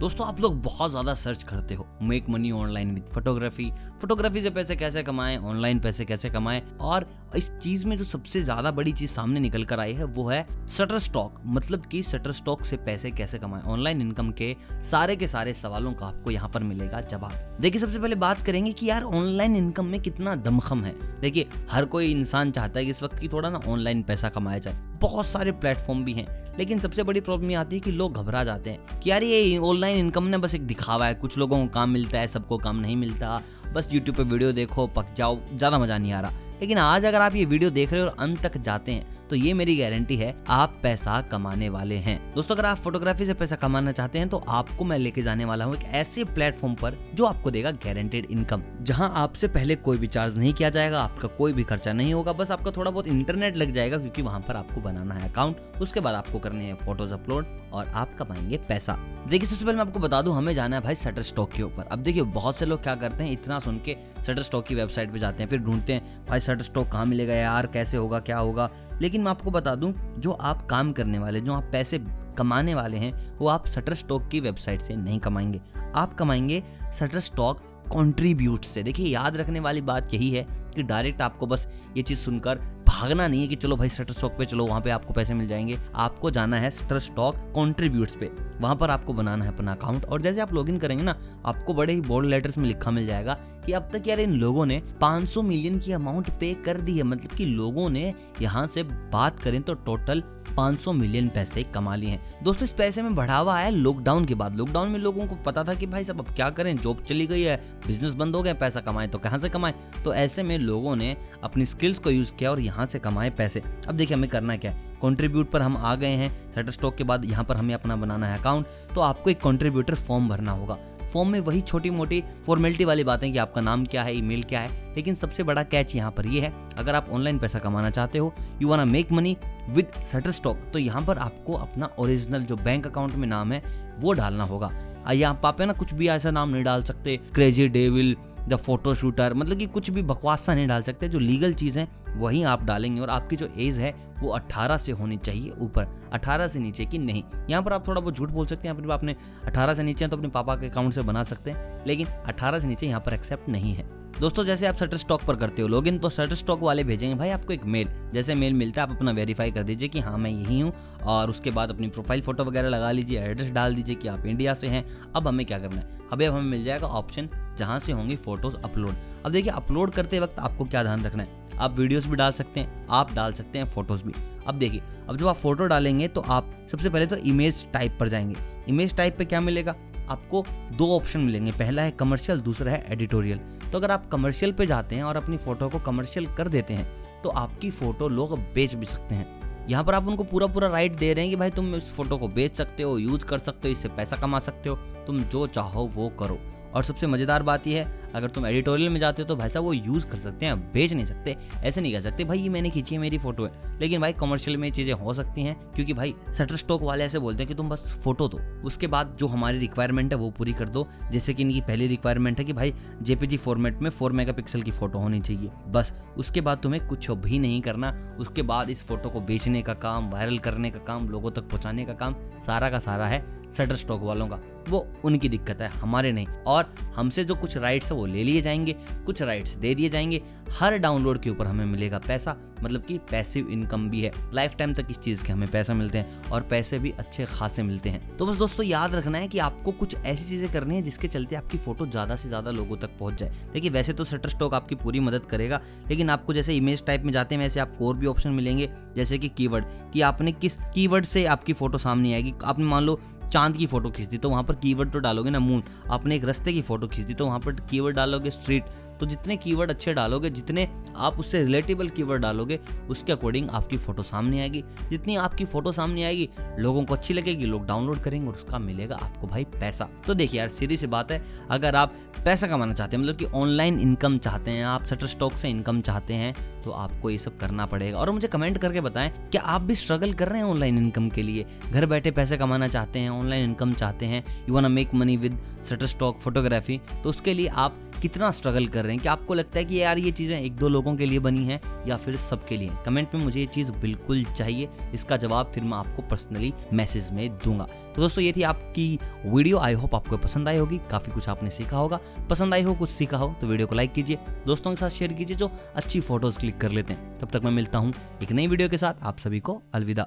दोस्तों, आप लोग बहुत ज़्यादा सर्च करते हो। Make money online with photography photography से पैसे कैसे कमाएँ? ऑनलाइन पैसे कैसे कमाएँ? और इस चीज़ में जो सबसे ज़्यादा बड़ी चीज़ सामने निकल कर आई है, वो है शटर स्टॉक मतलब कि शटर स्टॉक से पैसे कैसे कमाएँ? ऑनलाइन इनकम के सारे के सारे सवालों का आपको यहाँ पर मिलेगा जवाब। देखिए, सबसे पहले बात करेंगे कि यार ऑनलाइन इनकम में कितना दमखम है। देखिए, हर कोई इंसान चाहता है कि इस वक्त की थोड़ा ना ऑनलाइन पैसा कमाया जाए। बहुत सारे प्लेटफॉर्म भी हैं। लेकिन सबसे बड़ी प्रॉब्लम ये आती है कि लोग घबरा जाते हैं कि यार ये ऑनलाइन इनकम ने बस एक दिखावा है, कुछ लोगों को काम मिलता है, सबको काम नहीं मिलता बस यूट्यूब पे वीडियो देखो, पक जाओ, ज़्यादा मज़ा नहीं आ रहा। लेकिन आज अगर आप ये वीडियो देख रहे हो और अंत तक जाते हैं तो ये मेरी गारंटी है, आप पैसा कमाने वाले हैं। दोस्तों, अगर आप फोटोग्राफी से पैसा कमाना चाहते हैं तो आपको मैं लेके जाने वाला हूँ एक ऐसे प्लेटफॉर्म पर जो आपको देगा गारंटेड इनकम जहाँ आपसे पहले कोई भी चार्ज नहीं किया जाएगा, आपका कोई भी खर्चा नहीं होगा, बस आपका थोड़ा बहुत इंटरनेट लग जाएगा, क्योंकि वहाँ पर आपको बनाना है अकाउंट उसके बाद आपको करने हैं फ़ोटोज़ अपलोड और आप कमाएँगे पैसा। देखिए, सबसे पहले मैं आपको बता दूँ, हमें जाना है भाई शटर स्टॉक के ऊपर। अब देखिए, बहुत से लोग क्या करते हैं, इतना सुन के शटर स्टॉक की वेबसाइट पे जाते हैं, फिर ढूंढते हैं, भाई शटर स्टॉक कहाँ मिलेगा यार, कैसे होगा, क्या होगा? लेकिन मैं आपको बता दूँ, जो आप काम करने वाले, जो आप पैसे कमाने वाले हैं, वो आप शटर स्टॉक की वेबसाइट से नहीं कमाएँगे। आप कमाएँगे शटर स्टॉक कॉन्ट्रीब्यूट से। देखिए, याद रखने वाली बात यही है कि डायरेक्ट आपको बस ये चीज़ सुनकर भागना नहीं है कि चलो भाई शटर स्टॉक पे चलो, वहाँ पे आपको पैसे मिल जाएँगे। आपको जाना है शटर स्टॉक कॉन्ट्रीब्यूट पे। वहाँ पर आपको बनाना है अपना अकाउंट और जैसे आप लॉगिन करेंगे ना, आपको बड़े ही बोल्ड लेटर्स में लिखा मिल जाएगा कि अब तक यार इन लोगों ने 500 मिलियन की अमाउंट पे कर दी है। मतलब कि लोगों ने यहाँ से बात करें तो टोटल 500 मिलियन पैसे कमा लिए हैं। दोस्तों, इस पैसे में बढ़ावा आया लॉकडाउन के बाद। लॉकडाउन में लोगों को पता था कि भाई सब अब क्या करें? जॉब चली गई है बिज़नेस बंद हो गए पैसा कमाए तो कहाँ से कमाए? तो ऐसे में लोगों ने अपनी स्किल्स को यूज़ किया और यहाँ से कमाए पैसे। अब देखिए, हमें करना क्या है? पर हम आ गए हैं। सेटर स्टॉक के बाद यहाँ पर हमें अपना बनाना है अकाउंट तो आपको एक कंट्रीब्यूटर फॉर्म भरना होगा। फॉर्म में वही छोटी मोटी फॉर्मेलिटी वाली बातें कि आपका नाम क्या है ईमेल क्या है। लेकिन सबसे बड़ा कैच यहाँ पर ये है, अगर आप ऑनलाइन पैसा कमाना चाहते हो you wanna make money with Shutterstock तो यहाँ पर आपको अपना ओरिजिनल जो बैंक अकाउंट में नाम है, वो डालना होगा। यहाँ पापे ना कुछ भी ऐसा नाम नहीं डाल सकते। Crazy devil the photo shooter मतलब कि कुछ भी बकवास सा नहीं डाल सकते। जो लीगल चीज़ है, वही आप डालेंगे और आपकी जो एज है, वो 18 से होनी चाहिए ऊपर। 18 से नीचे की नहीं। यहाँ पर आप थोड़ा बहुत झूठ बोल सकते हैं अपने आपने 18 से नीचे हैं तो अपने पापा के अकाउंट से बना सकते हैं, लेकिन 18 से नीचे यहाँ पर एक्सेप्ट नहीं है। दोस्तों, जैसे आप शटर स्टॉक पर करते हो लॉगिन तो शटर स्टॉक वाले भेजेंगे, भाई, आपको एक मेल जैसे मेल मिलता है, आप अपना वेरीफाई कर दीजिए कि हाँ मैं यही हूँ, और उसके बाद अपनी प्रोफ़ाइल फ़ोटो वगैरह लगा लीजिए एड्रेस डाल दीजिए कि आप इंडिया से हैं। अब हमें क्या करना है? अभी अब हमें मिल जाएगा ऑप्शन जहाँ से होंगी फ़ोटोज़ अपलोड अब देखिए अपलोड करते वक्त आपको क्या ध्यान रखना है? आप वीडियोस भी डाल सकते हैं, आप डाल सकते हैं फ़ोटोज़ भी। अब देखिए, अब जब आप फ़ोटो डालेंगे तो आप सबसे पहले तो इमेज टाइप पर जाएँगे। इमेज टाइप पे क्या मिलेगा? आपको दो ऑप्शन मिलेंगे। पहला है कमर्शियल दूसरा है एडिटोरियल तो अगर आप कमर्शियल पे जाते हैं और अपनी फ़ोटो को कमर्शियल कर देते हैं तो आपकी फ़ोटो लोग बेच भी सकते हैं। यहाँ पर आप उनको पूरा पूरा राइट दे रहे हैं कि भाई तुम इस फ़ोटो को बेच सकते हो यूज़ कर सकते हो, इससे पैसा कमा सकते हो। तुम जो चाहो वो करो। और सबसे मज़ेदार बात यह है, अगर तुम एडिटोरियल में जाते हो तो भाई साहब वो यूज़ कर सकते हैं, बेच नहीं सकते, ऐसे नहीं कह सकते। भाई, ये मैंने खींची है, मेरी फ़ोटो है। लेकिन भाई कमर्शियल में चीज़ें हो सकती हैं, क्योंकि भाई सटर स्टॉक वाले ऐसे बोलते हैं कि तुम बस फ़ोटो दो। उसके बाद जो हमारी रिक्वायरमेंट है, वो पूरी कर दो। जैसे कि इनकी पहली रिक्वायरमेंट है कि भाई जेपीजी फॉर्मेट में फोर मेगा की फ़ोटो होनी चाहिए। बस, उसके बाद तुम्हें कुछ भी नहीं करना। उसके बाद इस फ़ोटो को बेचने का काम वायरल करने का काम, लोगों तक पहुँचाने का काम, सारा का सारा है सटर स्टॉक वालों का। वो उनकी दिक्कत है, हमारे नहीं। और हमसे जो कुछ राइट्स है वो ले लिए जाएँगे, कुछ राइट्स दे दिए जाएँगे। हर डाउनलोड के ऊपर हमें मिलेगा पैसा मतलब कि पैसिव इनकम भी है। लाइफ टाइम तक इस चीज़ के हमें पैसा मिलते हैं और पैसे भी अच्छे खासे मिलते हैं। तो बस दोस्तों, याद रखना है कि आपको कुछ ऐसी चीज़ें करनी है जिसके चलते आपकी फ़ोटो ज़्यादा से ज़्यादा लोगों तक पहुँच जाए। देखिए, वैसे तो शटर स्टॉक आपकी पूरी मदद करेगा, लेकिन आपको जैसे इमेज टाइप में जाते हैं, वैसे आपको और भी ऑप्शन मिलेंगे, जैसे कि कीवर्ड कि आपने किस कीवर्ड से आपकी फ़ोटो सामने आएगी। आपने मान लो चाँद की फ़ोटो खींच दी तो वहाँ पर कीवर्ड तो डालोगे ना मून आपने एक रस्ते की फ़ोटो खींच दी तो वहाँ पर कीवर्ड डालोगे स्ट्रीट तो जितने कीवर्ड अच्छे डालोगे, जितने आप उससे रिलेटेबल कीवर्ड डालोगे, उसके अकॉर्डिंग आपकी फ़ोटो सामने आएगी। जितनी आपकी फ़ोटो सामने आएगी, लोगों को अच्छी लगेगी, लोग डाउनलोड करेंगे और उसका मिलेगा आपको भाई पैसा। तो देखिए यार, सीधी सी बात है, अगर आप पैसा कमाना चाहते हैं मतलब कि ऑनलाइन इनकम चाहते हैं, आप शटर स्टॉक से इनकम चाहते हैं तो आपको ये सब करना पड़ेगा। और मुझे कमेंट करके बताएँ, क्या आप भी स्ट्रगल कर रहे हैं ऑनलाइन इनकम के लिए? घर बैठे पैसे कमाना चाहते हैं ऑनलाइन इनकम चाहते हैं you wanna make money with Shutterstock photography तो उसके लिए आप कितना स्ट्रगल कर रहे हैं? कि आपको लगता है कि यार ये चीज़ें एक दो लोगों के लिए बनी हैं या फिर सबके लिए? कमेंट में मुझे ये चीज़ बिल्कुल चाहिए, इसका जवाब फिर मैं आपको पर्सनली मैसेज में दूँगा। तो दोस्तों, ये थी आपकी वीडियो आई होप आपको पसंद आई होगी। काफ़ी कुछ आपने सीखा होगा। पसंद आई हो, कुछ सीखा हो तो वीडियो को लाइक कीजिए, दोस्तों के साथ शेयर कीजिए, जो अच्छी फ़ोटोज़ क्लिक कर लेते हैं। तब तक मैं मिलता हूँ एक नई वीडियो के साथ। आप सभी को अलविदा।